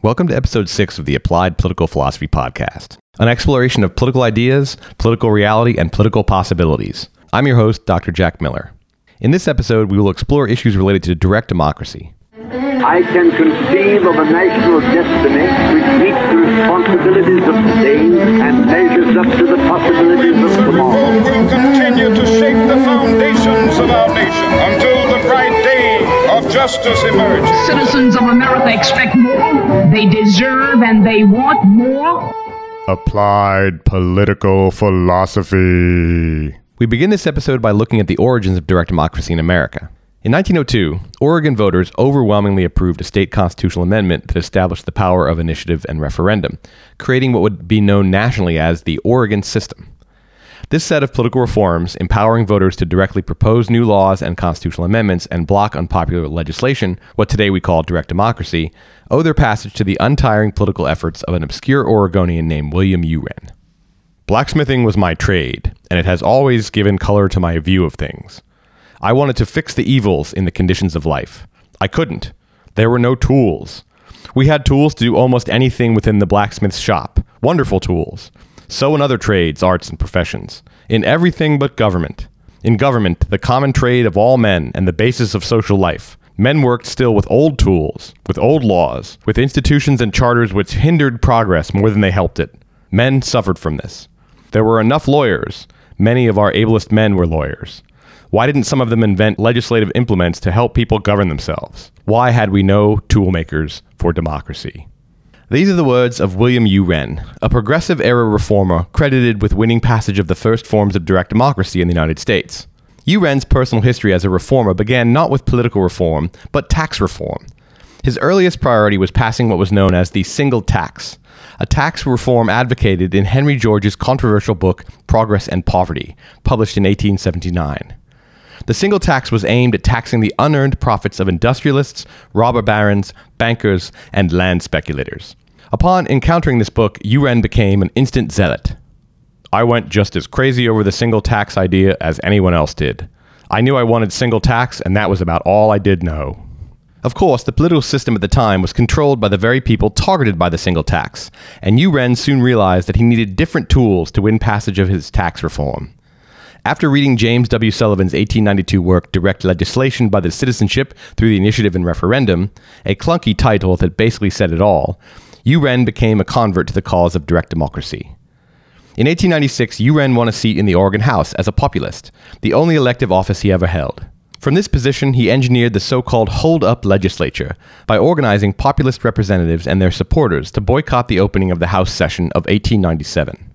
Welcome to episode six of the Applied Political Philosophy Podcast, an exploration of political ideas, political reality, and political possibilities. I'm your host, Dr. Jack Miller. In this episode, we will explore issues related to direct democracy. I can conceive of a national destiny which meets the responsibilities of today and measures up to the possibilities of tomorrow. will continue to shape the foundations of our nation until the bright day of justice emerges. citizens of America expect more, they deserve and they want more. Applied Political Philosophy. We begin this episode by looking at the origins of direct democracy in America. In 1902, Oregon voters overwhelmingly approved a state constitutional amendment that established the power of initiative and referendum, creating what would be known nationally as the Oregon system. This set of political reforms, empowering voters to directly propose new laws and constitutional amendments and block unpopular legislation, what today we call direct democracy, owe their passage to the untiring political efforts of an obscure Oregonian named William U'Ren. Blacksmithing was my trade, and it has always given color to my view of things. I wanted to fix the evils in the conditions of life. I couldn't. There were no tools. We had tools to do almost anything within the blacksmith's shop. Wonderful tools. So in other trades, arts, and professions. In everything but government. In government, the common trade of all men and the basis of social life. Men worked still with old tools, with old laws, with institutions and charters which hindered progress more than they helped it. Men suffered from this. There were enough lawyers. Many of our ablest men were lawyers. Why didn't some of them invent legislative implements to help people govern themselves? Why had we no toolmakers for democracy? These are the words of William U'Ren, a progressive era reformer credited with winning passage of the first forms of direct democracy in the United States. U'Ren's personal history as a reformer began not with political reform, but tax reform. His earliest priority was passing what was known as the single tax, a tax reform advocated in Henry George's controversial book Progress and Poverty, published in 1879. The single tax was aimed at taxing the unearned profits of industrialists, robber barons, bankers, and land speculators. Upon encountering this book, U'Ren became an instant zealot. I went just as crazy over the single tax idea as anyone else did. I knew I wanted single tax, and that was about all I did know. Of course, the political system at the time was controlled by the very people targeted by the single tax, and U'Ren soon realized that he needed different tools to win passage of his tax reform. After reading James W. Sullivan's 1892 work, Direct Legislation by the Citizenship Through the Initiative and Referendum, a clunky title that basically said it all, U'Ren became a convert to the cause of direct democracy. In 1896, U'Ren won a seat in the Oregon House as a populist, the only elective office he ever held. From this position, he engineered the so called hold up legislature by organizing populist representatives and their supporters to boycott the opening of the House session of 1897.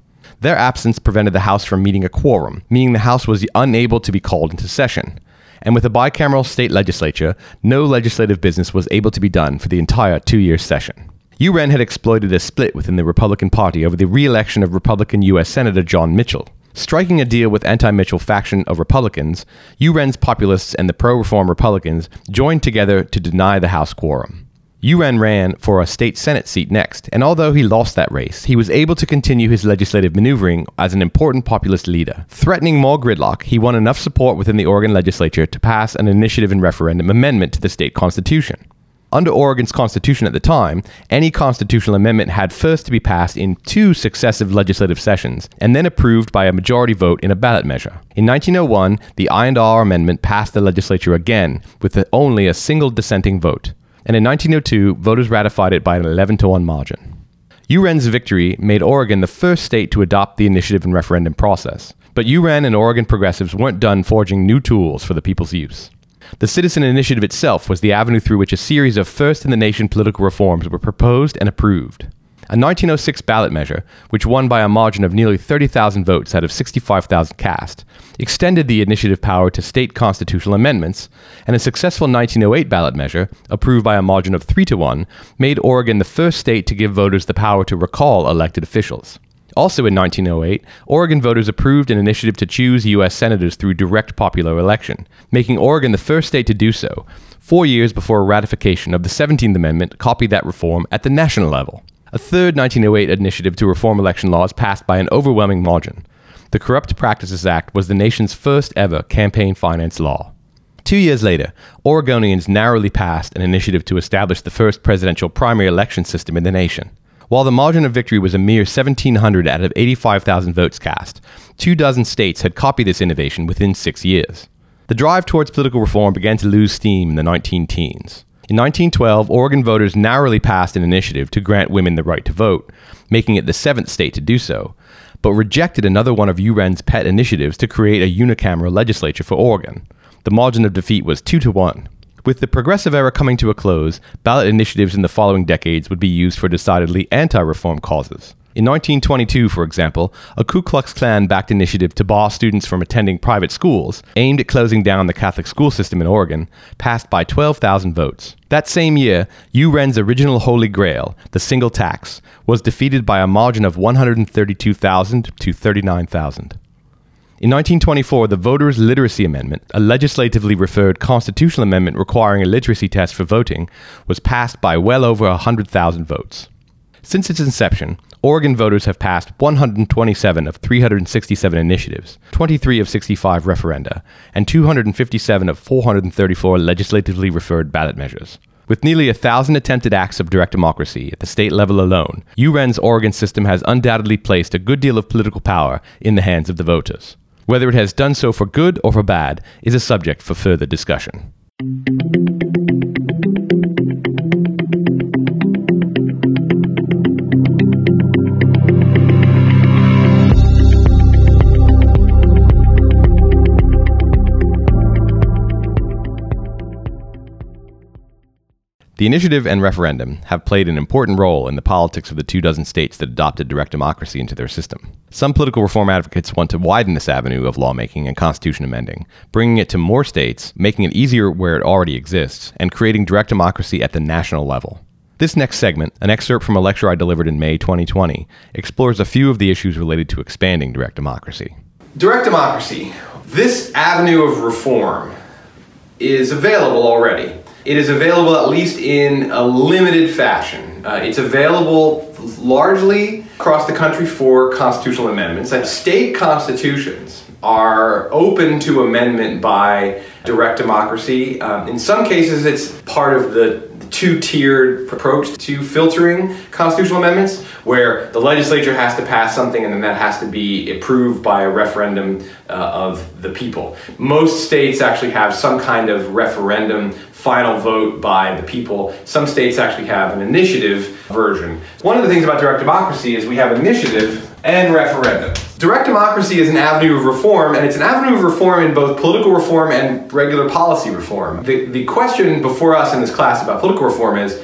Their absence prevented the House from meeting a quorum, meaning the House was unable to be called into session. And with a bicameral state legislature, no legislative business was able to be done for the entire two year session. U'Ren had exploited a split within the Republican Party over the re election of Republican U.S. Senator John Mitchell. Striking a deal with anti Mitchell faction of Republicans, U'Ren's populists and the pro reform Republicans joined together to deny the House quorum. U'Ren ran for a state Senate seat next, and although he lost that race, he was able to continue his legislative maneuvering as an important populist leader. Threatening more gridlock, he won enough support within the Oregon legislature to pass an initiative and referendum amendment to the state constitution. Under Oregon's constitution at the time, any constitutional amendment had first to be passed in two successive legislative sessions and then approved by a majority vote in a ballot measure. In 1901, the I&R Amendment passed the legislature again with only a single dissenting vote and in 1902, voters ratified it by an 11 to 1 margin. U'Ren's victory made Oregon the first state to adopt the initiative and referendum process, but U'Ren and Oregon progressives weren't done forging new tools for the people's use. The citizen initiative itself was the avenue through which a series of first in the nation political reforms were proposed and approved. A 1906 ballot measure, which won by a margin of nearly 30,000 votes out of 65,000 cast, extended the initiative power to state constitutional amendments, and a successful 1908 ballot measure, approved by a margin of 3 to 1, made Oregon the first state to give voters the power to recall elected officials. Also in 1908, Oregon voters approved an initiative to choose U.S. senators through direct popular election, making Oregon the first state to do so, four years before ratification of the 17th Amendment copied that reform at the national level. A third 1908 initiative to reform election laws passed by an overwhelming margin. The Corrupt Practices Act was the nation's first ever campaign finance law. Two years later, Oregonians narrowly passed an initiative to establish the first presidential primary election system in the nation. While the margin of victory was a mere 1,700 out of 85,000 votes cast, two dozen states had copied this innovation within six years. The drive towards political reform began to lose steam in the 19 teens. In 1912, Oregon voters narrowly passed an initiative to grant women the right to vote, making it the seventh state to do so, but rejected another one of U'Ren's pet initiatives to create a unicameral legislature for Oregon. The margin of defeat was 2 to 1. With the progressive era coming to a close, ballot initiatives in the following decades would be used for decidedly anti reform causes. In 1922, for example, a Ku Klux Klan backed initiative to bar students from attending private schools, aimed at closing down the Catholic school system in Oregon, passed by 12,000 votes. That same year, U'Ren's original holy grail, the single tax, was defeated by a margin of 132,000 to 39,000. In 1924, the Voters' Literacy Amendment, a legislatively referred constitutional amendment requiring a literacy test for voting, was passed by well over 100,000 votes. Since its inception, Oregon voters have passed 127 of 367 initiatives, 23 of 65 referenda, and 257 of 434 legislatively referred ballot measures. With nearly a thousand attempted acts of direct democracy at the state level alone, U'Ren's Oregon system has undoubtedly placed a good deal of political power in the hands of the voters. Whether it has done so for good or for bad is a subject for further discussion. The initiative and referendum have played an important role in the politics of the two dozen states that adopted direct democracy into their system. Some political reform advocates want to widen this avenue of lawmaking and constitution amending, bringing it to more states, making it easier where it already exists, and creating direct democracy at the national level. This next segment, an excerpt from a lecture I delivered in May 2020, explores a few of the issues related to expanding direct democracy. Direct democracy, this avenue of reform, is available already. It is available at least in a limited fashion. Uh, it's available largely across the country for constitutional amendments. And state constitutions are open to amendment by direct democracy. Um, in some cases, it's part of the two tiered approach to filtering constitutional amendments, where the legislature has to pass something and then that has to be approved by a referendum uh, of the people. Most states actually have some kind of referendum final vote by the people. Some states actually have an initiative version. One of the things about direct democracy is we have initiative and referendum. Direct democracy is an avenue of reform, and it's an avenue of reform in both political reform and regular policy reform. The, the question before us in this class about political reform is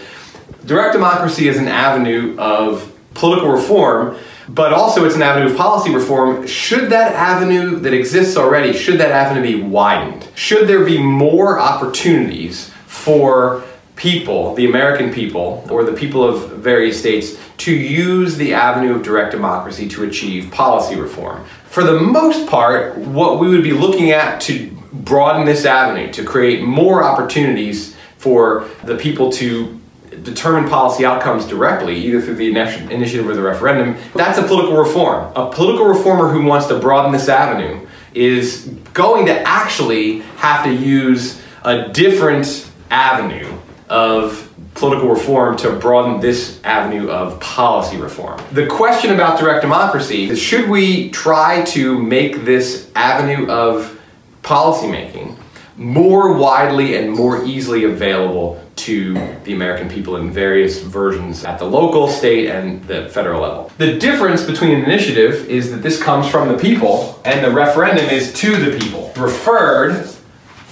direct democracy is an avenue of political reform, but also it's an avenue of policy reform. Should that avenue that exists already, should that avenue be widened? Should there be more opportunities for people, the American people, or the people of various states, to use the avenue of direct democracy to achieve policy reform. For the most part, what we would be looking at to broaden this avenue, to create more opportunities for the people to determine policy outcomes directly, either through the initiative or the referendum, that's a political reform. A political reformer who wants to broaden this avenue is going to actually have to use a different avenue of political reform to broaden this avenue of policy reform. The question about direct democracy is should we try to make this avenue of policymaking more widely and more easily available to the American people in various versions at the local, state, and the federal level. The difference between an initiative is that this comes from the people and the referendum is to the people, referred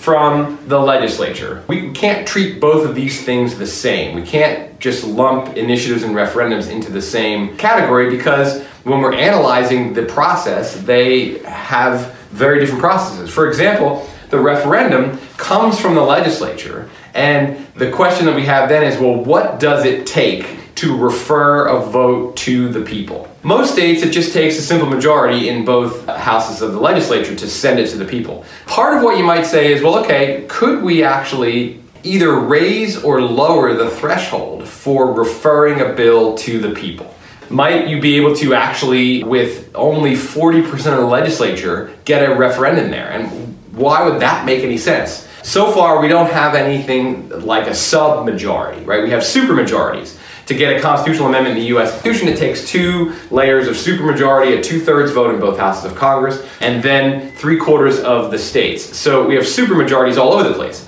from the legislature. We can't treat both of these things the same. We can't just lump initiatives and referendums into the same category because when we're analyzing the process, they have very different processes. For example, the referendum comes from the legislature, and the question that we have then is well, what does it take to refer a vote to the people? Most states, it just takes a simple majority in both houses of the legislature to send it to the people. Part of what you might say is, well, okay, could we actually either raise or lower the threshold for referring a bill to the people? Might you be able to actually, with only 40% of the legislature, get a referendum there? And why would that make any sense? So far, we don't have anything like a sub majority, right? We have super majorities. To get a constitutional amendment in the US Constitution, it takes two layers of supermajority, a two thirds vote in both houses of Congress, and then three quarters of the states. So we have supermajorities all over the place.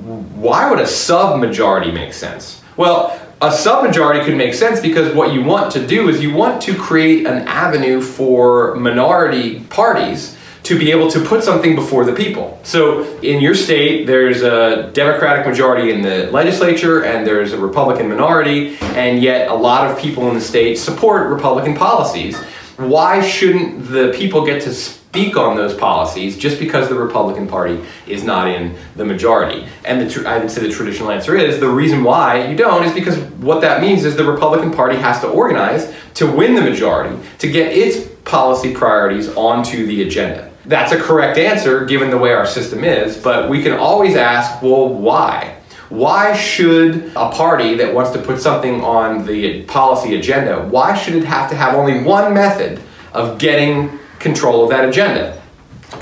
Why would a sub majority make sense? Well, a submajority could make sense because what you want to do is you want to create an avenue for minority parties to be able to put something before the people. So in your state, there's a Democratic majority in the legislature and there's a Republican minority, and yet a lot of people in the state support Republican policies. Why shouldn't the people get to speak on those policies just because the Republican Party is not in the majority? And the tr- I would say the traditional answer is the reason why you don't is because what that means is the Republican Party has to organize to win the majority to get its policy priorities onto the agenda. That's a correct answer given the way our system is, but we can always ask, well, why? Why should a party that wants to put something on the policy agenda, why should it have to have only one method of getting control of that agenda?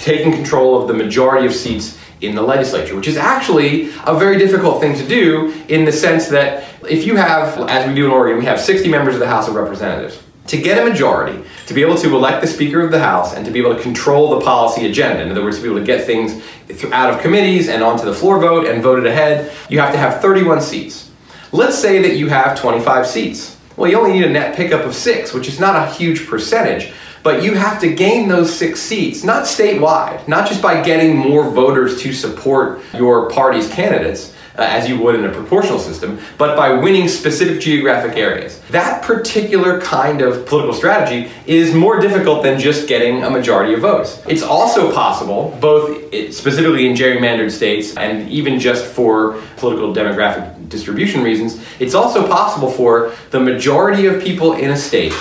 Taking control of the majority of seats in the legislature, which is actually a very difficult thing to do in the sense that if you have, as we do in Oregon, we have 60 members of the House of Representatives to get a majority, to be able to elect the Speaker of the House, and to be able to control the policy agenda, in other words, to be able to get things out of committees and onto the floor vote and voted ahead, you have to have 31 seats. Let's say that you have 25 seats. Well, you only need a net pickup of six, which is not a huge percentage, but you have to gain those six seats, not statewide, not just by getting more voters to support your party's candidates uh, as you would in a proportional system, but by winning specific geographic areas. That particular kind of political strategy is more difficult than just getting a majority of votes. It's also possible, both specifically in gerrymandered states and even just for political demographic distribution reasons, it's also possible for the majority of people in a state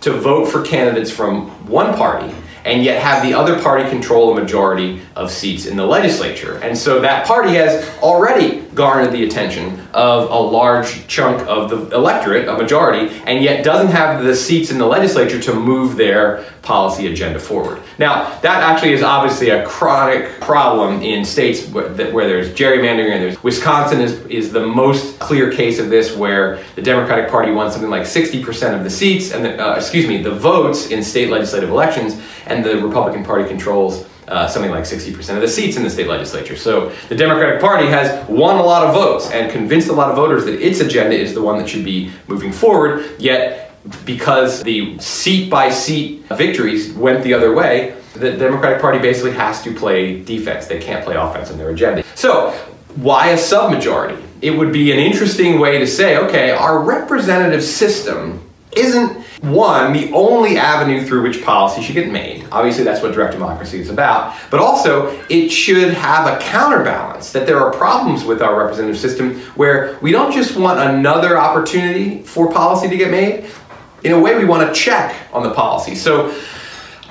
to vote for candidates from one party and yet have the other party control a majority of seats in the legislature. And so that party has already garnered the attention of a large chunk of the electorate, a majority, and yet doesn't have the seats in the legislature to move their policy agenda forward. Now, that actually is obviously a chronic problem in states where, where there's gerrymandering and there's Wisconsin is, is the most clear case of this where the Democratic Party won something like 60% of the seats and the, uh, excuse me, the votes in state legislative elections and the Republican Party controls uh, something like 60% of the seats in the state legislature. So the Democratic Party has won a lot of votes and convinced a lot of voters that its agenda is the one that should be moving forward, yet because the seat by seat victories went the other way, the Democratic Party basically has to play defense. They can't play offense on their agenda. So, why a submajority? It would be an interesting way to say, okay, our representative system isn't one, the only avenue through which policy should get made. Obviously, that's what direct democracy is about. But also, it should have a counterbalance that there are problems with our representative system where we don't just want another opportunity for policy to get made. In a way, we want to check on the policy. So,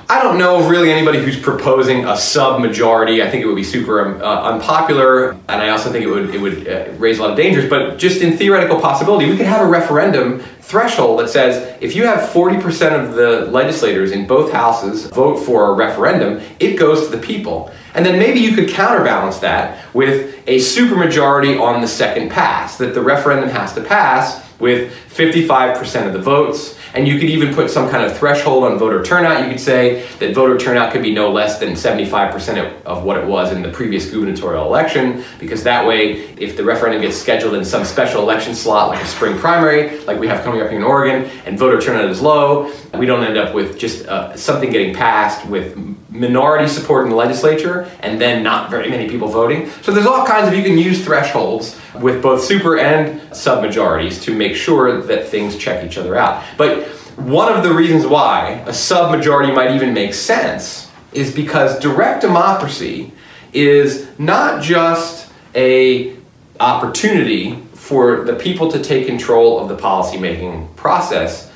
I don't know really anybody who's proposing a sub-majority. I think it would be super um, uh, unpopular, and I also think it would it would uh, raise a lot of dangers. But just in theoretical possibility, we could have a referendum threshold that says if you have 40% of the legislators in both houses vote for a referendum, it goes to the people. And then maybe you could counterbalance that with a supermajority on the second pass, that the referendum has to pass with 55% of the votes and you could even put some kind of threshold on voter turnout. You could say that voter turnout could be no less than 75% of what it was in the previous gubernatorial election, because that way, if the referendum gets scheduled in some special election slot, like a spring primary, like we have coming up here in Oregon, and voter turnout is low, we don't end up with just uh, something getting passed with minority support in the legislature and then not very many people voting. So there's all kinds of, you can use thresholds with both super and submajorities to make sure that things check each other out. But one of the reasons why a submajority might even make sense is because direct democracy is not just a opportunity for the people to take control of the policymaking process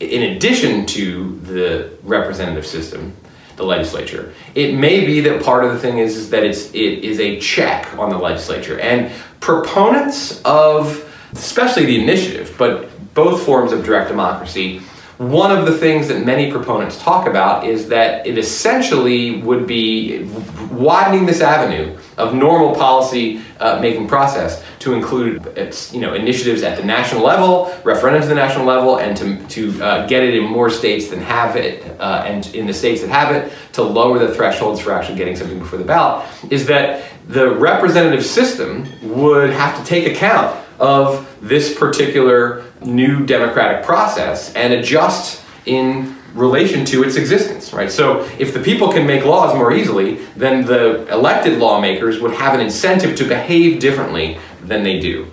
in addition to the representative system the legislature. It may be that part of the thing is, is that it's it is a check on the legislature. And proponents of especially the initiative, but both forms of direct democracy, one of the things that many proponents talk about is that it essentially would be widening this avenue of normal policy uh, making process to include its, you know initiatives at the national level, referendums at the national level, and to, to uh, get it in more states than have it, uh, and in the states that have it, to lower the thresholds for actually getting something before the ballot, is that the representative system would have to take account of this particular new democratic process and adjust in relation to its existence, right? So if the people can make laws more easily, then the elected lawmakers would have an incentive to behave differently than they do.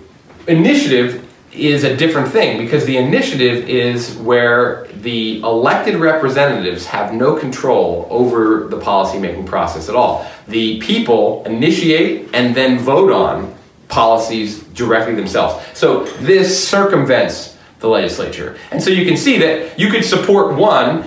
Initiative is a different thing because the initiative is where the elected representatives have no control over the policymaking process at all. The people initiate and then vote on policies directly themselves. So this circumvents the legislature. And so you can see that you could support one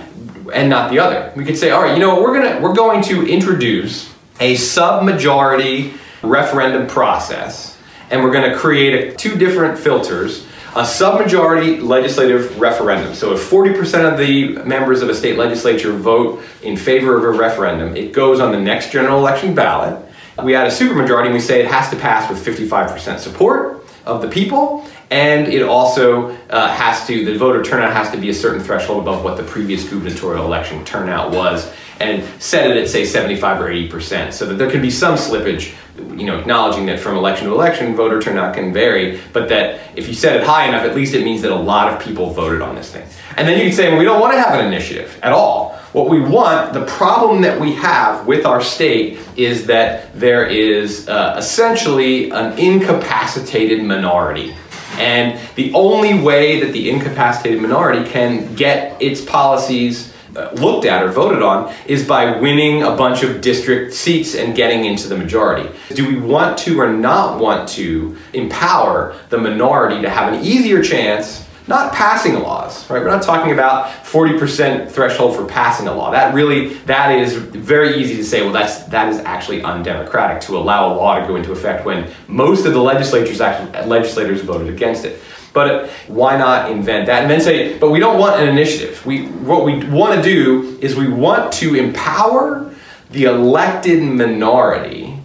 and not the other. We could say, all right, you know we're gonna we're going to introduce a sub-majority referendum process, and we're gonna create a, two different filters. A submajority legislative referendum. So, if 40% of the members of a state legislature vote in favor of a referendum, it goes on the next general election ballot. We add a supermajority and we say it has to pass with 55% support of the people, and it also uh, has to the voter turnout has to be a certain threshold above what the previous gubernatorial election turnout was and set it at say 75 or 80 percent so that there can be some slippage you know acknowledging that from election to election voter turnout can vary but that if you set it high enough at least it means that a lot of people voted on this thing. And then you can say well, we don't want to have an initiative at all. What we want the problem that we have with our state is that there is uh, essentially an incapacitated minority and the only way that the incapacitated minority can get its policies uh, looked at or voted on is by winning a bunch of district seats and getting into the majority. Do we want to or not want to empower the minority to have an easier chance not passing laws, right? We're not talking about 40% threshold for passing a law. That really, that is very easy to say, well, that's, that is actually undemocratic to allow a law to go into effect when most of the legislatures actually, legislators voted against it. But why not invent that and then say, but we don't want an initiative. We, what we want to do is we want to empower the elected minority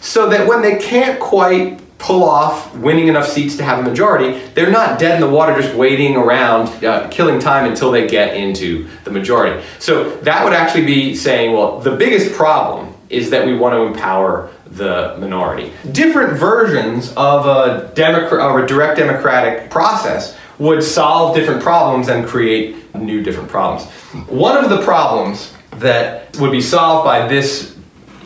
so that when they can't quite pull off winning enough seats to have a majority, they're not dead in the water just waiting around, uh, killing time until they get into the majority. So that would actually be saying, well, the biggest problem is that we want to empower the minority. Different versions of a, of a direct democratic process would solve different problems and create new different problems. One of the problems that would be solved by this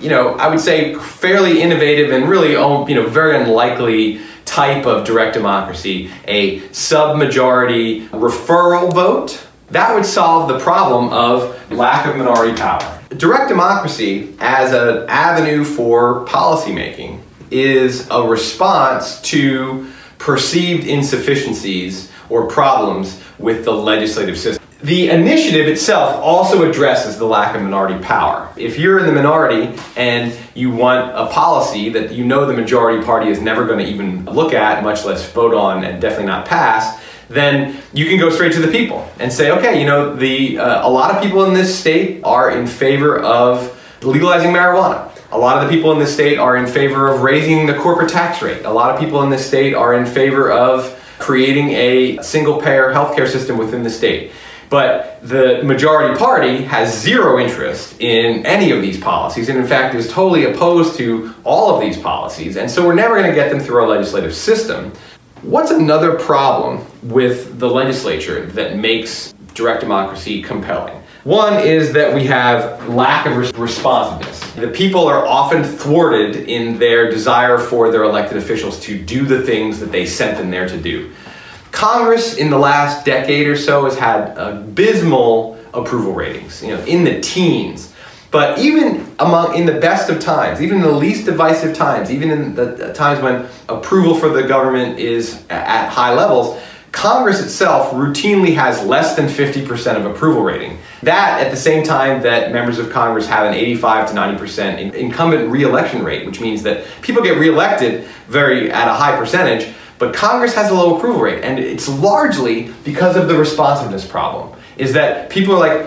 you know, I would say fairly innovative and really, um, you know, very unlikely type of direct democracy, a sub-majority referral vote. That would solve the problem of lack of minority power. Direct democracy as an avenue for policymaking is a response to perceived insufficiencies or problems with the legislative system. The initiative itself also addresses the lack of minority power. If you're in the minority and you want a policy that you know the majority party is never going to even look at, much less vote on, and definitely not pass, then you can go straight to the people and say, okay, you know, the uh, a lot of people in this state are in favor of legalizing marijuana. A lot of the people in this state are in favor of raising the corporate tax rate. A lot of people in this state are in favor of creating a single payer healthcare system within the state. But the majority party has zero interest in any of these policies, and in fact is totally opposed to all of these policies. And so we're never going to get them through our legislative system. What's another problem with the legislature that makes direct democracy compelling? One is that we have lack of responsiveness. The people are often thwarted in their desire for their elected officials to do the things that they sent them there to do. Congress in the last decade or so has had abysmal approval ratings, you know, in the teens. But even among in the best of times, even in the least divisive times, even in the times when approval for the government is at high levels, Congress itself routinely has less than 50% of approval rating. That at the same time that members of Congress have an 85 to 90% incumbent reelection rate, which means that people get reelected very at a high percentage, but Congress has a low approval rate, and it's largely because of the responsiveness problem. Is that people are like,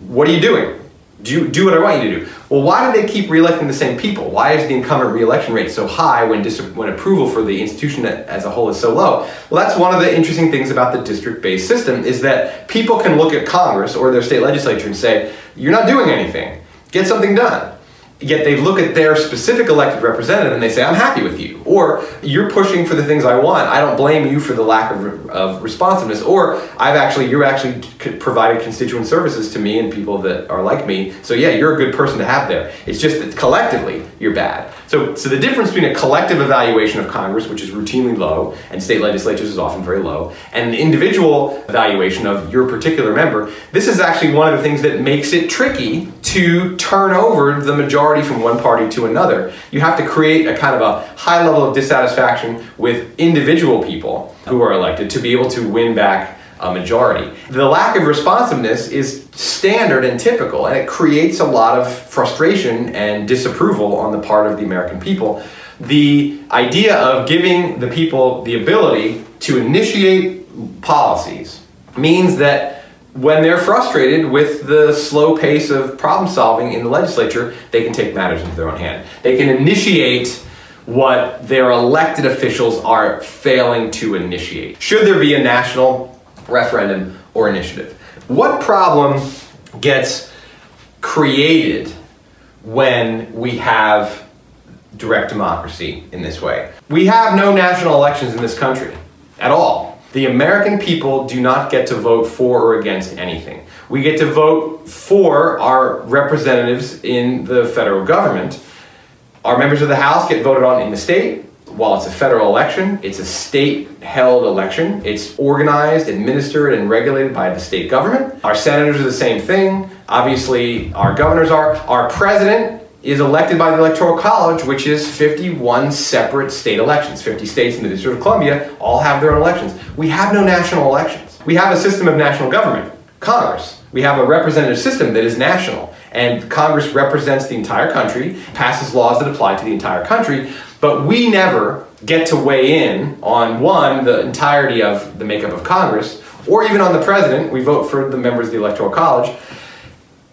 what are you doing? do do what I want you to do. Well, why do they keep reelecting the same people? Why is the incumbent reelection rate so high when dis- when approval for the institution as a whole is so low? Well, that's one of the interesting things about the district-based system is that people can look at Congress or their state legislature and say, "You're not doing anything. Get something done." Yet they look at their specific elected representative and they say, I'm happy with you. Or you're pushing for the things I want. I don't blame you for the lack of, of responsiveness. Or I've actually, you're actually provided constituent services to me and people that are like me. So yeah, you're a good person to have there. It's just that collectively you're bad. So, so the difference between a collective evaluation of Congress, which is routinely low, and state legislatures is often very low, and an individual evaluation of your particular member, this is actually one of the things that makes it tricky to turn over the majority from one party to another. You have to create a kind of a high level of dissatisfaction with individual people who are elected to be able to win back a majority. The lack of responsiveness is standard and typical, and it creates a lot of frustration and disapproval on the part of the American people. The idea of giving the people the ability to initiate policies means that when they're frustrated with the slow pace of problem solving in the legislature, they can take matters into their own hand. They can initiate what their elected officials are failing to initiate. Should there be a national referendum or initiative? What problem gets created when we have direct democracy in this way? We have no national elections in this country at all. The American people do not get to vote for or against anything. We get to vote for our representatives in the federal government. Our members of the House get voted on in the state. While it's a federal election, it's a state held election. It's organized, administered, and regulated by the state government. Our senators are the same thing. Obviously, our governors are. Our president is elected by the Electoral College, which is 51 separate state elections. 50 states in the District of Columbia all have their own elections. We have no national elections. We have a system of national government, Congress. We have a representative system that is national, and Congress represents the entire country, passes laws that apply to the entire country, but we never get to weigh in on one, the entirety of the makeup of Congress, or even on the president. We vote for the members of the Electoral College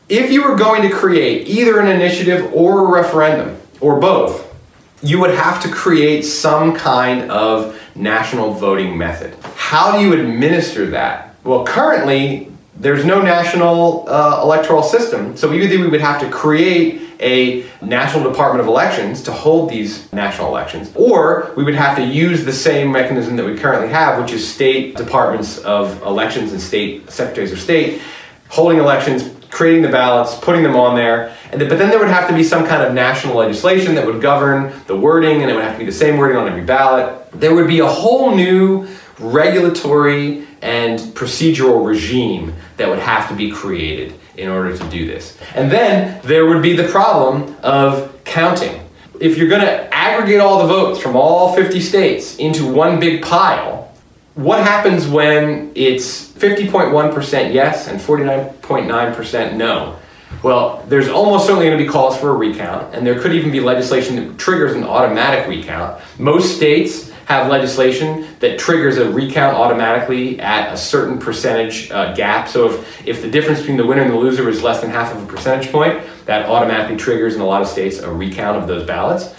if you were going to create either an initiative or a referendum, or both, you would have to create some kind of national voting method. How do you administer that? Well, currently, there's no national uh, electoral system, so either we would have to create a national department of elections to hold these national elections, or we would have to use the same mechanism that we currently have, which is state departments of elections and state secretaries of state holding elections, creating the ballots, putting them on there. And th- but then there would have to be some kind of national legislation that would govern the wording, and it would have to be the same wording on every ballot. There would be a whole new regulatory and procedural regime that would have to be created in order to do this. And then there would be the problem of counting. If you're going to aggregate all the votes from all 50 states into one big pile, what happens when it's 50.1% yes and 49.9% no? Well, there's almost certainly going to be calls for a recount, and there could even be legislation that triggers an automatic recount. Most states have legislation that triggers a recount automatically at a certain percentage uh, gap. So if, if the difference between the winner and the loser is less than half of a percentage point, that automatically triggers in a lot of states a recount of those ballots.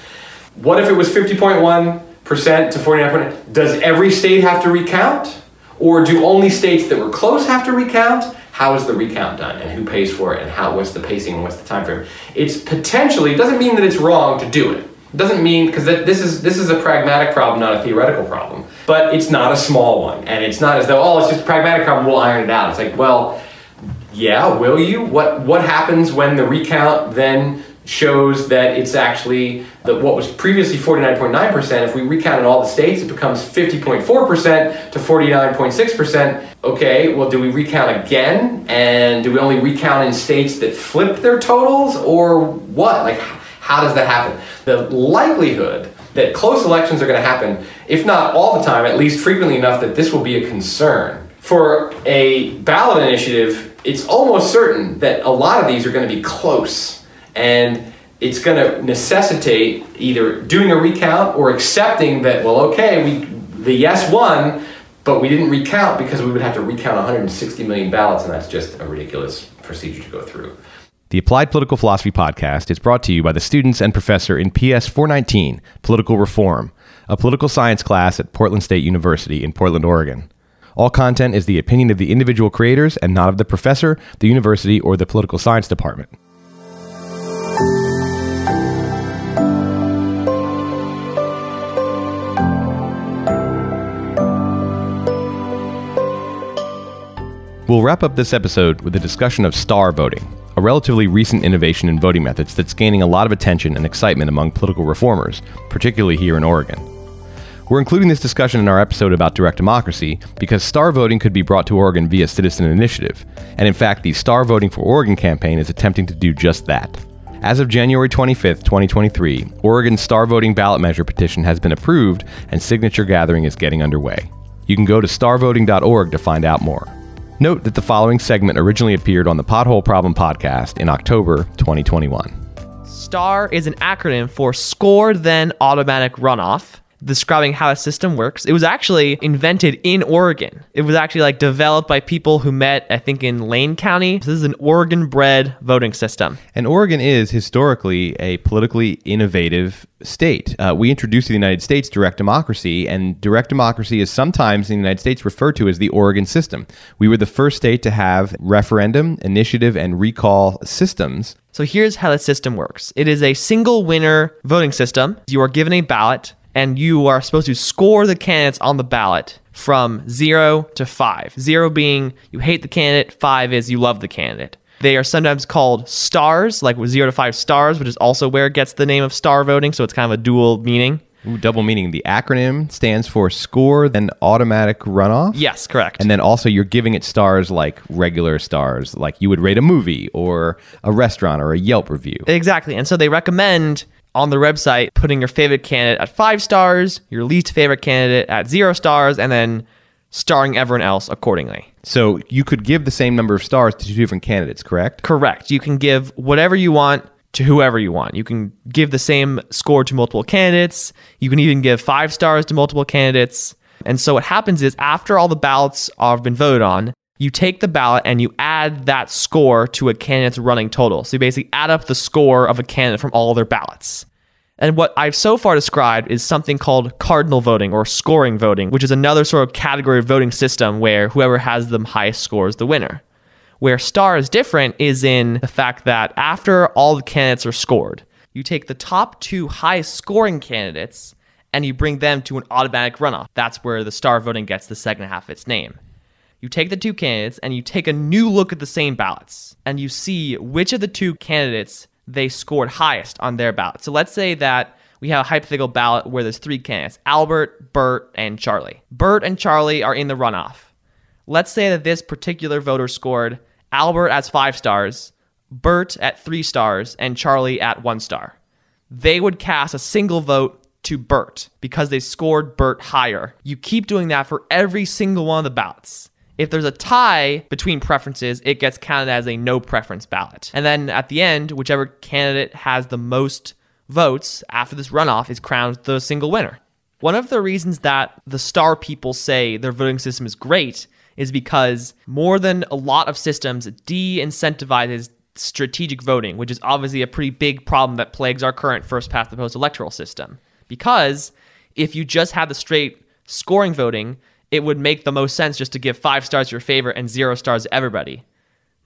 What if it was 50.1 percent to 49 Does every state have to recount? Or do only states that were close have to recount? How is the recount done and who pays for it and how what's the pacing and what's the time frame? It's potentially doesn't mean that it's wrong to do it. Doesn't mean because this is this is a pragmatic problem, not a theoretical problem. But it's not a small one, and it's not as though oh it's just a pragmatic problem, we'll iron it out. It's like well, yeah, will you? What what happens when the recount then shows that it's actually that what was previously 49.9%, if we recount in all the states, it becomes 50.4% to 49.6%. Okay, well, do we recount again? And do we only recount in states that flip their totals or what? Like, how does that happen? The likelihood that close elections are going to happen, if not all the time, at least frequently enough that this will be a concern. For a ballot initiative, it's almost certain that a lot of these are going to be close. And it's going to necessitate either doing a recount or accepting that, well, okay, we, the yes won, but we didn't recount because we would have to recount 160 million ballots, and that's just a ridiculous procedure to go through. The Applied Political Philosophy podcast is brought to you by the students and professor in PS 419, Political Reform, a political science class at Portland State University in Portland, Oregon. All content is the opinion of the individual creators and not of the professor, the university, or the political science department. We'll wrap up this episode with a discussion of star voting, a relatively recent innovation in voting methods that's gaining a lot of attention and excitement among political reformers, particularly here in Oregon. We're including this discussion in our episode about direct democracy because star voting could be brought to Oregon via citizen initiative, and in fact, the Star Voting for Oregon campaign is attempting to do just that. As of January 25th, 2023, Oregon's star voting ballot measure petition has been approved and signature gathering is getting underway. You can go to starvoting.org to find out more. Note that the following segment originally appeared on the Pothole Problem podcast in October 2021. STAR is an acronym for Score Then Automatic Runoff, describing how a system works. It was actually invented in Oregon. It was actually like developed by people who met, I think, in Lane County. This is an Oregon bred voting system. And Oregon is historically a politically innovative state. Uh, we introduced to the United States direct democracy, and direct democracy is sometimes in the United States referred to as the Oregon system. We were the first state to have referendum, initiative, and recall systems. So here's how the system works it is a single winner voting system. You are given a ballot, and you are supposed to score the candidates on the ballot from zero to five. Zero being you hate the candidate, five is you love the candidate. They are sometimes called stars, like with zero to five stars, which is also where it gets the name of star voting. So it's kind of a dual meaning. Ooh, double meaning. The acronym stands for score, then automatic runoff. Yes, correct. And then also you're giving it stars like regular stars, like you would rate a movie or a restaurant or a Yelp review. Exactly. And so they recommend on the website putting your favorite candidate at five stars, your least favorite candidate at zero stars, and then starring everyone else accordingly. So you could give the same number of stars to two different candidates, correct? Correct. You can give whatever you want to whoever you want. You can give the same score to multiple candidates. You can even give five stars to multiple candidates. And so what happens is after all the ballots have been voted on, you take the ballot and you add that score to a candidate's running total. So you basically add up the score of a candidate from all their ballots. And what I've so far described is something called cardinal voting or scoring voting, which is another sort of category of voting system where whoever has the highest score is the winner. Where star is different is in the fact that after all the candidates are scored, you take the top two highest scoring candidates and you bring them to an automatic runoff. That's where the star voting gets the second half of its name. You take the two candidates and you take a new look at the same ballots and you see which of the two candidates they scored highest on their ballot. So let's say that we have a hypothetical ballot where there's three candidates Albert, Bert, and Charlie. Bert and Charlie are in the runoff. Let's say that this particular voter scored Albert as five stars, Bert at three stars, and Charlie at one star. They would cast a single vote to Bert because they scored Bert higher. You keep doing that for every single one of the ballots. If there's a tie between preferences, it gets counted as a no preference ballot. And then at the end, whichever candidate has the most votes after this runoff is crowned the single winner. One of the reasons that the star people say their voting system is great is because more than a lot of systems de incentivizes strategic voting, which is obviously a pretty big problem that plagues our current first past the post electoral system. Because if you just had the straight scoring voting, it would make the most sense just to give five stars your favorite and zero stars everybody.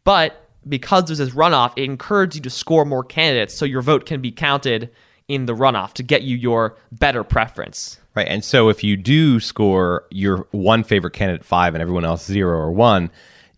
But because there's this runoff, it encourages you to score more candidates so your vote can be counted in the runoff to get you your better preference. Right. And so if you do score your one favorite candidate five and everyone else zero or one,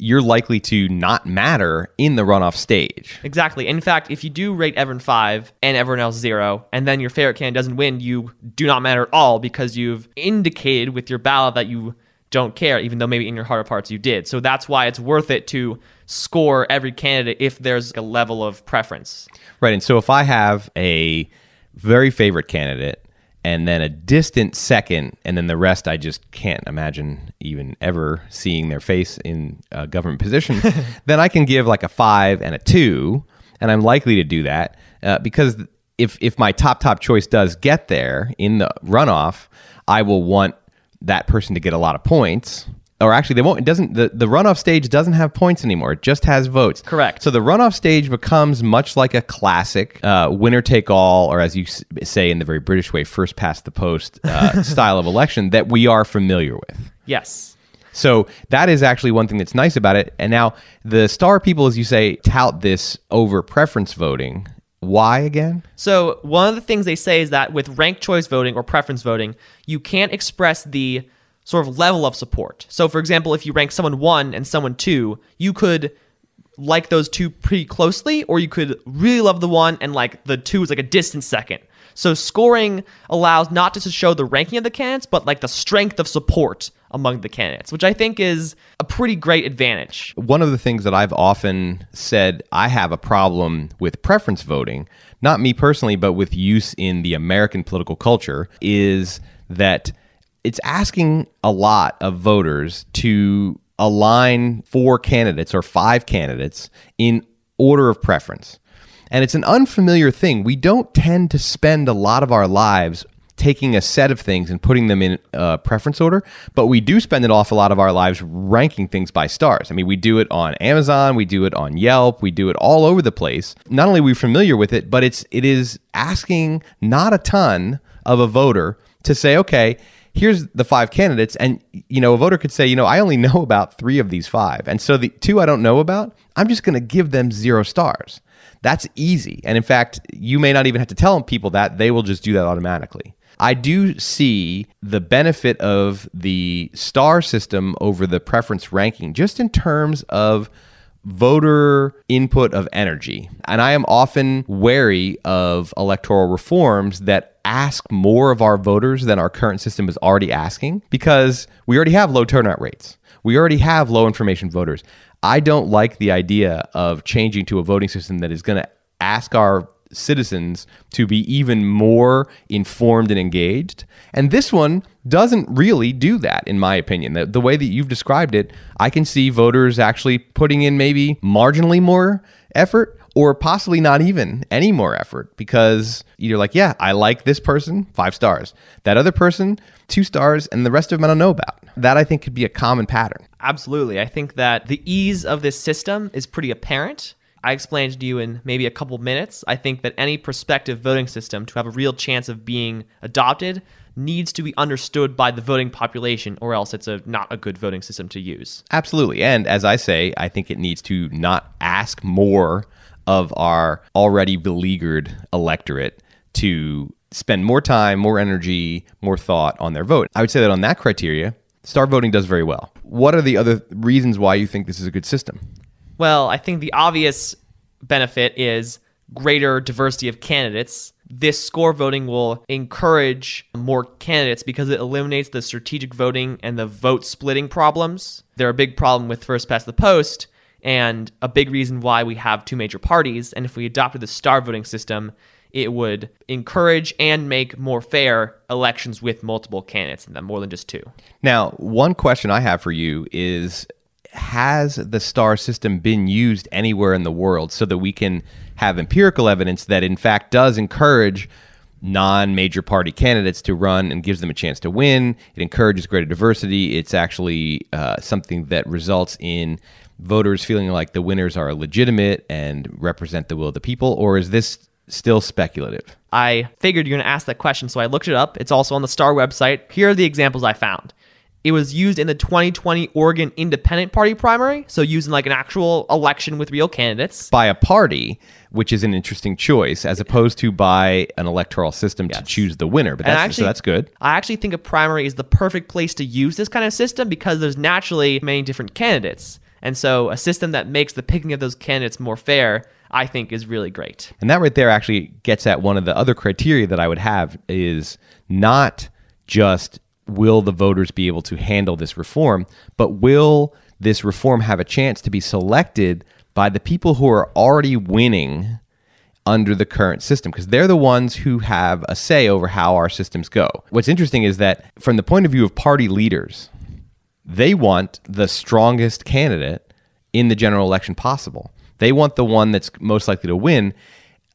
you're likely to not matter in the runoff stage. Exactly. In fact, if you do rate everyone five and everyone else zero, and then your favorite candidate doesn't win, you do not matter at all because you've indicated with your ballot that you don't care, even though maybe in your heart of hearts you did. So that's why it's worth it to score every candidate if there's a level of preference. Right. And so if I have a very favorite candidate and then a distant second, and then the rest I just can't imagine even ever seeing their face in a government position, then I can give like a five and a two, and I'm likely to do that uh, because if if my top top choice does get there in the runoff, I will want that person to get a lot of points or actually they won't it doesn't the, the runoff stage doesn't have points anymore it just has votes Correct. so the runoff stage becomes much like a classic uh, winner take all or as you s- say in the very british way first past the post uh, style of election that we are familiar with Yes. so that is actually one thing that's nice about it. And now the star people, as you say, tout this over preference voting. Why again? So one of the things they say is that with ranked choice voting or preference voting, you can't express the sort of level of support. So for example, if you rank someone one and someone two, you could like those two pretty closely, or you could really love the one and like the two is like a distant second. So scoring allows not just to show the ranking of the candidates, but like the strength of support among the candidates, which I think is a pretty great advantage. One of the things that I've often said I have a problem with preference voting, not me personally, but with use in the American political culture, is that it's asking a lot of voters to align four candidates or five candidates in order of preference. And it's an unfamiliar thing. We don't tend to spend a lot of our lives taking a set of things and putting them in uh, preference order, but we do spend an awful lot of our lives ranking things by stars. I mean, we do it on Amazon, we do it on Yelp, we do it all over the place. Not only are we familiar with it, but it's it is asking not a ton of a voter to say, okay, here's the five candidates and you know a voter could say you know i only know about three of these five and so the two i don't know about i'm just going to give them zero stars. That's easy and in fact you may not even have to tell people that they will just do that automatically. I do see the benefit of the star system over the preference ranking just in terms of voter input of energy. And I am often wary of electoral reforms that ask more of our voters than our current system is already asking because we already have low turnout rates. We already have low information voters. I don't like the idea of changing to a voting system that is going to ask our citizens to be even more informed and engaged. And this one doesn't really do that, in my opinion. The, the way that you've described it, I can see voters actually putting in maybe marginally more effort or possibly not even any more effort because you're like, yeah, I like this person, five stars. That other person, two stars, and the rest of them I don't know about. That I think could be a common pattern. Absolutely. I think that the ease of this system is pretty apparent. I explained to you in maybe a couple minutes. I think that any prospective voting system to have a real chance of being adopted needs to be understood by the voting population, or else it's a not a good voting system to use. Absolutely. And as I say, I think it needs to not ask more of our already beleaguered electorate to spend more time, more energy, more thought on their vote. I would say that on that criteria, star voting does very well. What are the other reasons why you think this is a good system? Well, I think the obvious benefit is greater diversity of candidates. This score voting will encourage more candidates because it eliminates the strategic voting and the vote splitting problems. They're a big problem with first past the post and a big reason why we have two major parties. And if we adopted the star voting system, it would encourage and make more fair elections with multiple candidates in them, more than just two. Now, one question I have for you is Has the star system been used anywhere in the world so that we can have empirical evidence that, in fact, does encourage non major party candidates to run and gives them a chance to win? It encourages greater diversity. It's actually uh, something that results in voters feeling like the winners are legitimate and represent the will of the people, or is this still speculative? I figured you're going to ask that question, so I looked it up. It's also on the STAR website. Here are the examples I found. It was used in the 2020 Oregon Independent Party primary, so using like an actual election with real candidates. By a party, which is an interesting choice, as opposed to by an electoral system to choose the winner. But that's, so that's good. I actually think a primary is the perfect place to use this kind of system because there's naturally many different candidates. And so a system that makes the picking of those candidates more fair, I think is really great. And that right there actually gets at one of the other criteria that I would have is not just will the voters be able to handle this reform, but will this reform have a chance to be selected by the people who are already winning under the current system because they're the ones who have a say over how our systems go. What's interesting is that from the point of view of party leaders, they want the strongest candidate in the general election possible. They want the one that's most likely to win.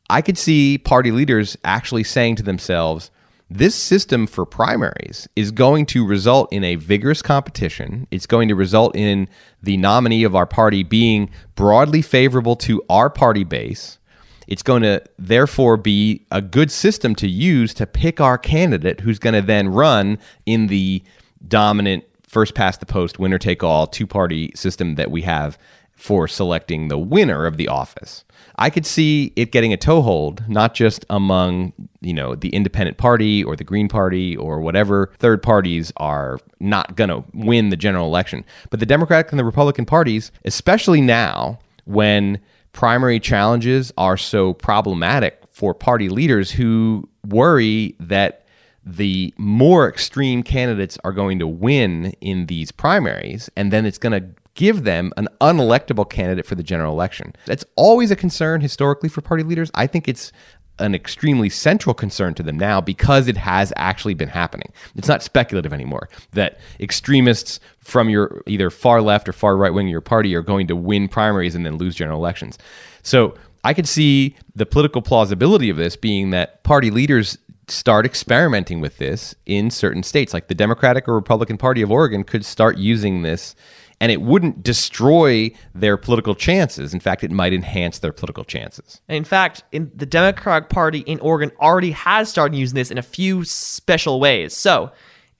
I could see party leaders actually saying to themselves, this system for primaries is going to result in a vigorous competition. It's going to result in the nominee of our party being broadly favorable to our party base. It's going to therefore be a good system to use to pick our candidate who's going to then run in the dominant first past the post, winner take all two party system that we have for selecting the winner of the office. I could see it getting a toehold, not just among, you know, the independent party or the Green Party or whatever third parties are not going to win the general election, but the Democratic and the Republican parties, especially now when primary challenges are so problematic for party leaders who worry that the more extreme candidates are going to win in these primaries, and then it's going to give them an unelectable candidate for the general election. That's always a concern historically for party leaders. I think it's an extremely central concern to them now because it has actually been happening. It's not speculative anymore that extremists from your either far left or far right wing of your party are going to win primaries and then lose general elections. So I could see the political plausibility of this being that party leaders start experimenting with this in certain states. Like the Democratic or Republican Party of Oregon could start using this and it wouldn't destroy their political chances. In fact, it might enhance their political chances. In fact, in the Democratic Party in Oregon already has started using this in a few special ways. So,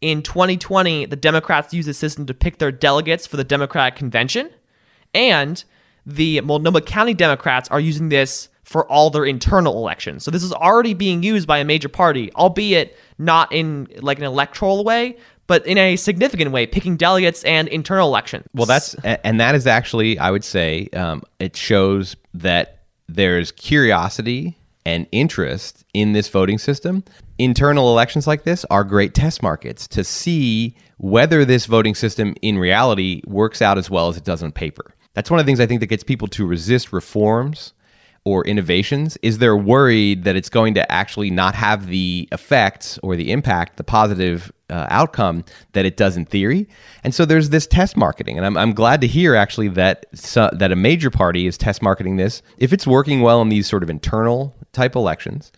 in 2020, the Democrats used the system to pick their delegates for the Democratic convention, and the Multnomah County Democrats are using this for all their internal elections. So this is already being used by a major party, albeit not in like an electoral way, but in a significant way, picking delegates and internal elections. Well, that's and that is actually, I would say, um, it shows that there's curiosity and interest in this voting system. Internal elections like this are great test markets to see whether this voting system in reality works out as well as it does on paper. That's one of the things I think that gets people to resist reforms or innovations is they're worried that it's going to actually not have the effects or the impact, the positive uh, outcome that it does in theory. And so there's this test marketing, and I'm, I'm glad to hear actually that that a major party is test marketing this. If it's working well in these sort of internal type elections,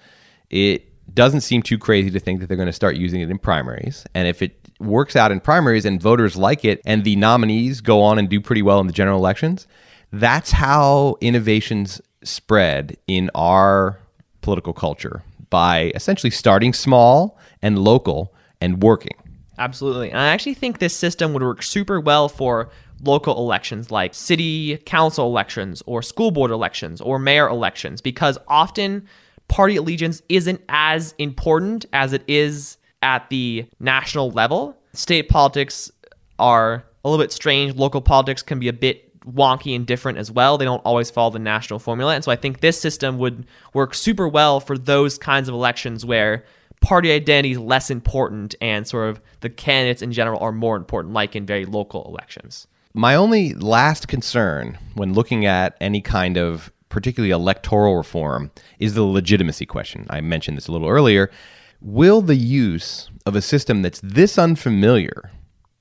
it doesn't seem too crazy to think that they're going to start using it in primaries. And if it works out in primaries and voters like it, and the nominees go on and do pretty well in the general elections, that's how innovations spread in our political culture by essentially starting small and local and working. Absolutely. And I actually think this system would work super well for local elections like city council elections or school board elections or mayor elections because often party allegiance isn't as important as it is at the national level. State politics are a little bit strange. Local politics can be a bit wonky and different as well. They don't always follow the national formula. And so I think this system would work super well for those kinds of elections where party identity is less important and sort of the candidates in general are more important, like in very local elections. My only last concern when looking at any kind of particularly electoral reform is the legitimacy question. I mentioned this a little earlier. Will the use of a system that's this unfamiliar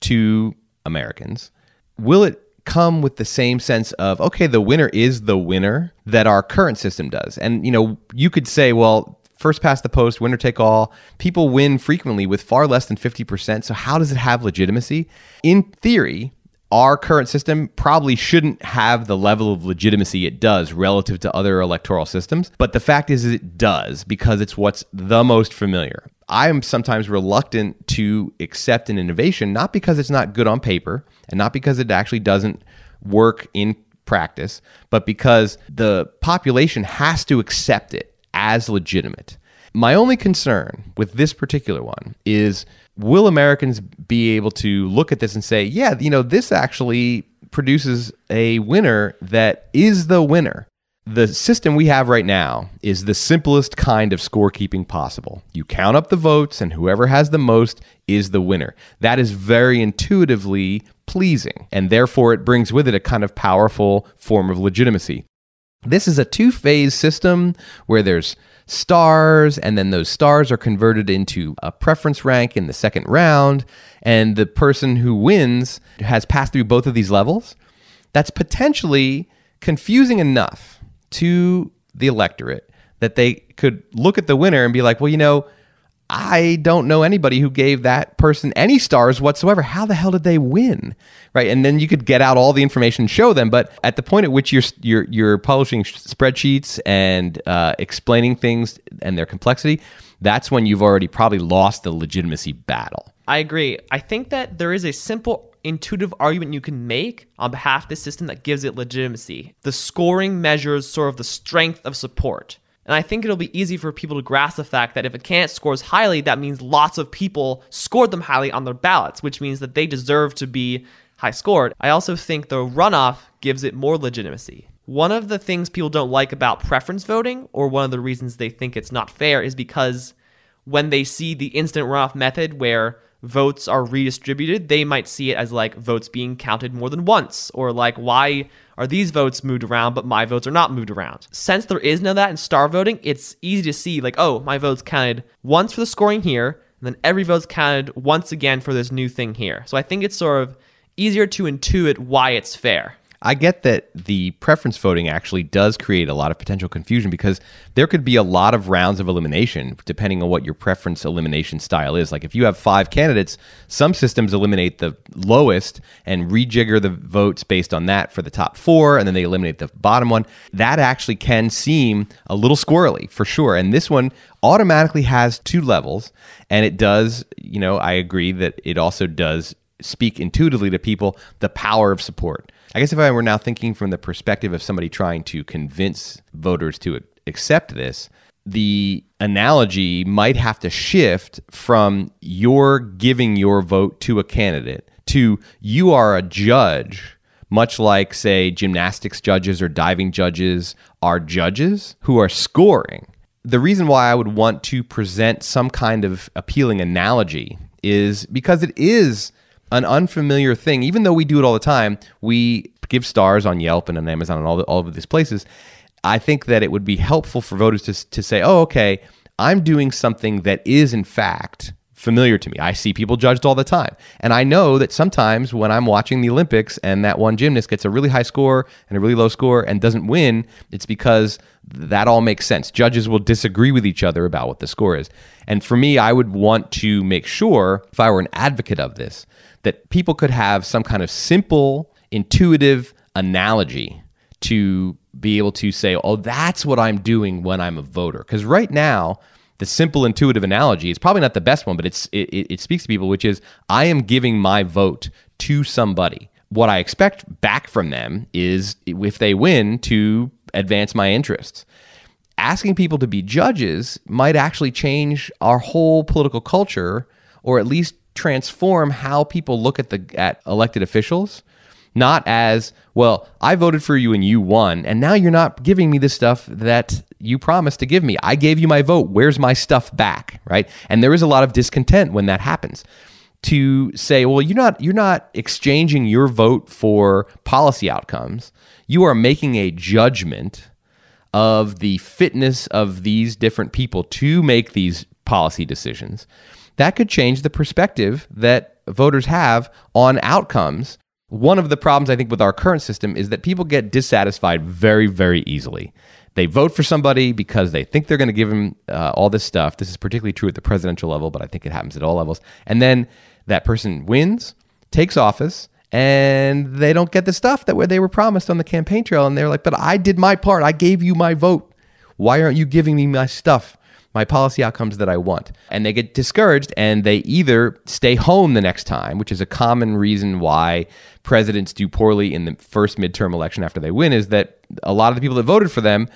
to Americans, will it come with the same sense of okay the winner is the winner that our current system does. And you know you could say well first past the post winner take all. People win frequently with far less than 50% so how does it have legitimacy? In theory our current system probably shouldn't have the level of legitimacy it does relative to other electoral systems. But the fact is, it does because it's what's the most familiar. I am sometimes reluctant to accept an innovation, not because it's not good on paper and not because it actually doesn't work in practice, but because the population has to accept it as legitimate. My only concern with this particular one is will Americans be able to look at this and say, yeah, you know, this actually produces a winner that is the winner? The system we have right now is the simplest kind of scorekeeping possible. You count up the votes, and whoever has the most is the winner. That is very intuitively pleasing, and therefore it brings with it a kind of powerful form of legitimacy. This is a two phase system where there's stars, and then those stars are converted into a preference rank in the second round, and the person who wins has passed through both of these levels. That's potentially confusing enough to the electorate that they could look at the winner and be like, well, you know, I don't know anybody who gave that person any stars whatsoever. How the hell did they win? Right? And then you could get out all the information show them. But at the point at which you're you're, you're publishing spreadsheets and uh, explaining things and their complexity, that's when you've already probably lost the legitimacy battle. I agree. I think that there is a simple intuitive argument you can make on behalf of the system that gives it legitimacy. The scoring measures sort of the strength of support. And I think it'll be easy for people to grasp the fact that if a candidate scores highly, that means lots of people scored them highly on their ballots, which means that they deserve to be high scored. I also think the runoff gives it more legitimacy. One of the things people don't like about preference voting, or one of the reasons they think it's not fair, is because when they see the instant runoff method where votes are redistributed, they might see it as like votes being counted more than once, or like why are these votes moved around but my votes are not moved around. Since there is of that in star voting, it's easy to see like, oh, my vote's counted once for the scoring here, and then every vote's counted once again for this new thing here. So I think it's sort of easier to intuit why it's fair. I get that the preference voting actually does create a lot of potential confusion because there could be a lot of rounds of elimination depending on what your preference elimination style is. Like if you have five candidates, some systems eliminate the lowest and rejigger the votes based on that for the top four, and then they eliminate the bottom one. That actually can seem a little squirrely for sure. And this one automatically has two levels, and it does, you know, I agree that it also does speak intuitively to people the power of support. I guess if I were now thinking from the perspective of somebody trying to convince voters to accept this, the analogy might have to shift from you're giving your vote to a candidate to you are a judge, much like, say, gymnastics judges or diving judges are judges who are scoring. The reason why I would want to present some kind of appealing analogy is because it is an unfamiliar thing. Even though we do it all the time, we give stars on Yelp and on Amazon and all, the, all of these places. I think that it would be helpful for voters to, to say, oh, okay, I'm doing something that is in fact familiar to me. I see people judged all the time. And I know that sometimes when I'm watching the Olympics and that one gymnast gets a really high score and a really low score and doesn't win, it's because that all makes sense. Judges will disagree with each other about what the score is. And for me, I would want to make sure, if I were an advocate of this, that people could have some kind of simple, intuitive analogy to be able to say, oh, that's what I'm doing when I'm a voter. Because right now, the simple intuitive analogy is probably not the best one, but it's it, it speaks to people, which is I am giving my vote to somebody. What I expect back from them is if they win to advance my interests. Asking people to be judges might actually change our whole political culture, or at least transform how people look at the at elected officials not as well i voted for you and you won and now you're not giving me the stuff that you promised to give me. I gave you my vote. Where's my stuff back right? And there is a lot of discontent when that happens. To say well you're not you're not exchanging your vote for policy outcomes. You are making a judgment of the fitness of these different people to make these policy decisions that could change the perspective that voters have on outcomes. One of the problems I think with our current system is that people get dissatisfied very, very easily. They vote for somebody because they think they're going to give them uh, all this stuff. This is particularly true at the presidential level, but I think it happens at all levels. And then that person wins, takes office, and they don't get the stuff that where they were promised on the campaign trail. And they're like, "But I did my part. I gave you my vote. Why aren't you giving me my stuff?" My policy outcomes that I want. And they get discouraged and they either stay home the next time, which is a common reason why presidents do poorly in the first midterm election after they win, is that a lot of the people that voted for them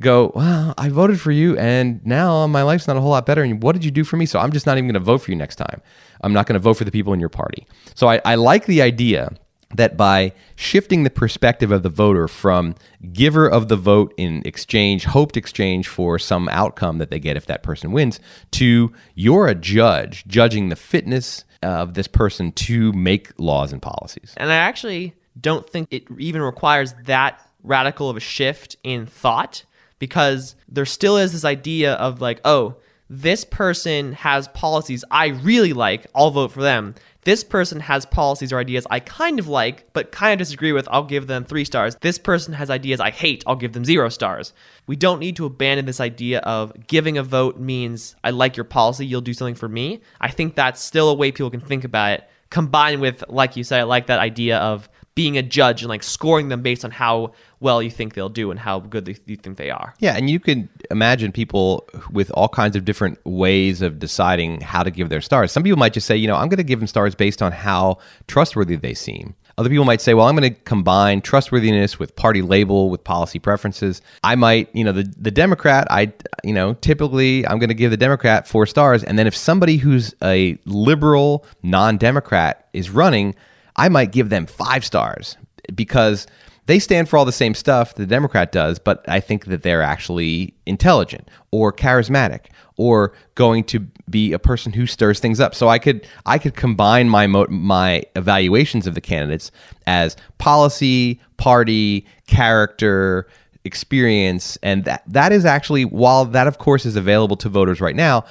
go, Well, I voted for you and now my life's not a whole lot better. And what did you do for me? So I'm just not even going to vote for you next time. I'm not going to vote for the people in your party. So I, I like the idea that by shifting the perspective of the voter from giver of the vote in exchange, hoped exchange for some outcome that they get if that person wins, to you're a judge judging the fitness of this person to make laws and policies. And I actually don't think it even requires that radical of a shift in thought because there still is this idea of like, oh, this person has policies I really like, I'll vote for them this person has policies or ideas I kind of like, but kind of disagree with, I'll give them three stars. This person has ideas I hate, I'll give them zero stars. We don't need to abandon this idea of giving a vote means I like your policy, you'll do something for me. I think that's still a way people can think about it, combined with, like you said, I like that idea of being a judge and like scoring them based on how well you think they'll do and how good they- you think they are. Yeah, and you can imagine people with all kinds of different ways of deciding how to give their stars. Some people might just say, you know, I'm going to give them stars based on how trustworthy they seem. Other people might say, well, I'm going to combine trustworthiness with party label with policy preferences. I might, you know, the the Democrat, I, you know, typically I'm going to give the Democrat four stars, and then if somebody who's a liberal non-Democrat is running, I might give them five stars because they stand for all the same stuff the Democrat does, but I think that they're actually intelligent or charismatic or going to be a person who stirs things up. So I could I could combine my mo- my evaluations of the candidates as policy, party, character, experience, and that that is actually while that of course is available to voters right now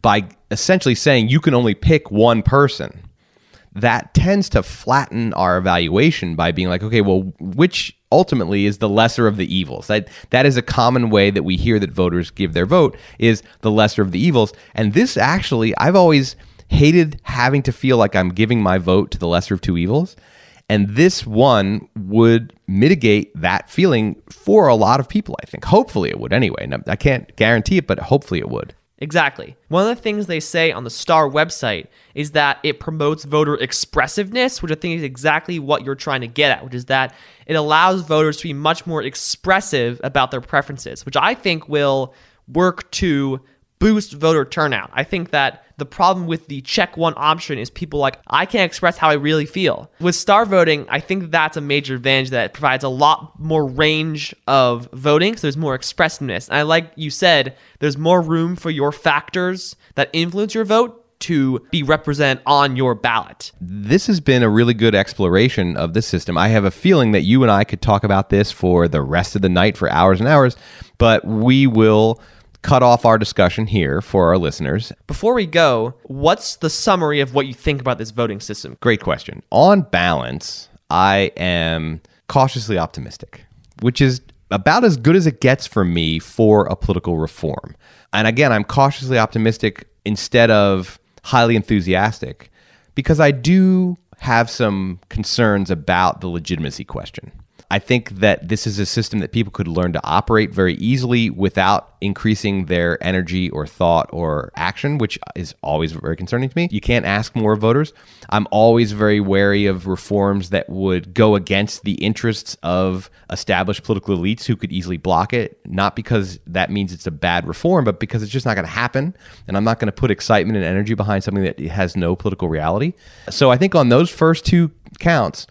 by essentially saying you can only pick one person that tends to flatten our evaluation by being like, okay, well, which ultimately is the lesser of the evils? That that is a common way that we hear that voters give their vote is the lesser of the evils. And this actually, I've always hated having to feel like I'm giving my vote to the lesser of two evils. And this one would mitigate that feeling for a lot of people, I think. Hopefully it would anyway. I can't guarantee it, but hopefully it would. Exactly. One of the things they say on the STAR website is that it promotes voter expressiveness, which I think is exactly what you're trying to get at, which is that it allows voters to be much more expressive about their preferences, which I think will work to boost voter turnout. I think that the problem with the check one option is people like, I can't express how I really feel. With star voting, I think that's a major advantage that provides a lot more range of voting. So there's more expressiveness. And I like you said, there's more room for your factors that influence your vote to be represent on your ballot. this has been a really good exploration of this system. I have a feeling that you and I could talk about this for the rest of the night for hours and hours, but we will cut off our discussion here for our listeners. Before we go, what's the summary of what you think about this voting system? Great question. On balance, I am cautiously optimistic, which is about as good as it gets for me for a political reform. And again, I'm cautiously optimistic instead of highly enthusiastic because I do have some concerns about the legitimacy question. I think that this is a system that people could learn to operate very easily without increasing their energy or thought or action, which is always very concerning to me. You can't ask more voters. I'm always very wary of reforms that would go against the interests of established political elites who could easily block it, not because that means it's a bad reform, but because it's just not going to happen. And I'm not going to put excitement and energy behind something that has no political reality. So I think on those first two counts,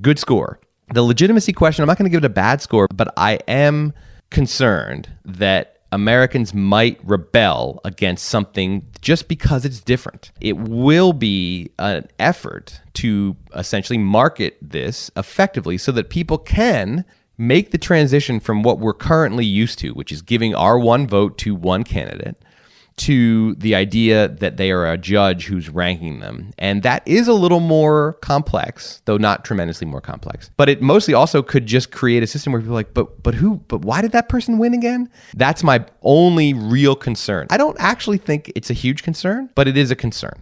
good score. The legitimacy question, I'm not going to give it a bad score, but I am concerned that Americans might rebel against something just because it's different. It will be an effort to essentially market this effectively so that people can make the transition from what we're currently used to, which is giving our one vote to one candidate, to the idea that they are a judge who's ranking them. And that is a little more complex, though not tremendously more complex. But it mostly also could just create a system where people are like, but but who but why did that person win again? That's my only real concern. I don't actually think it's a huge concern, but it is a concern.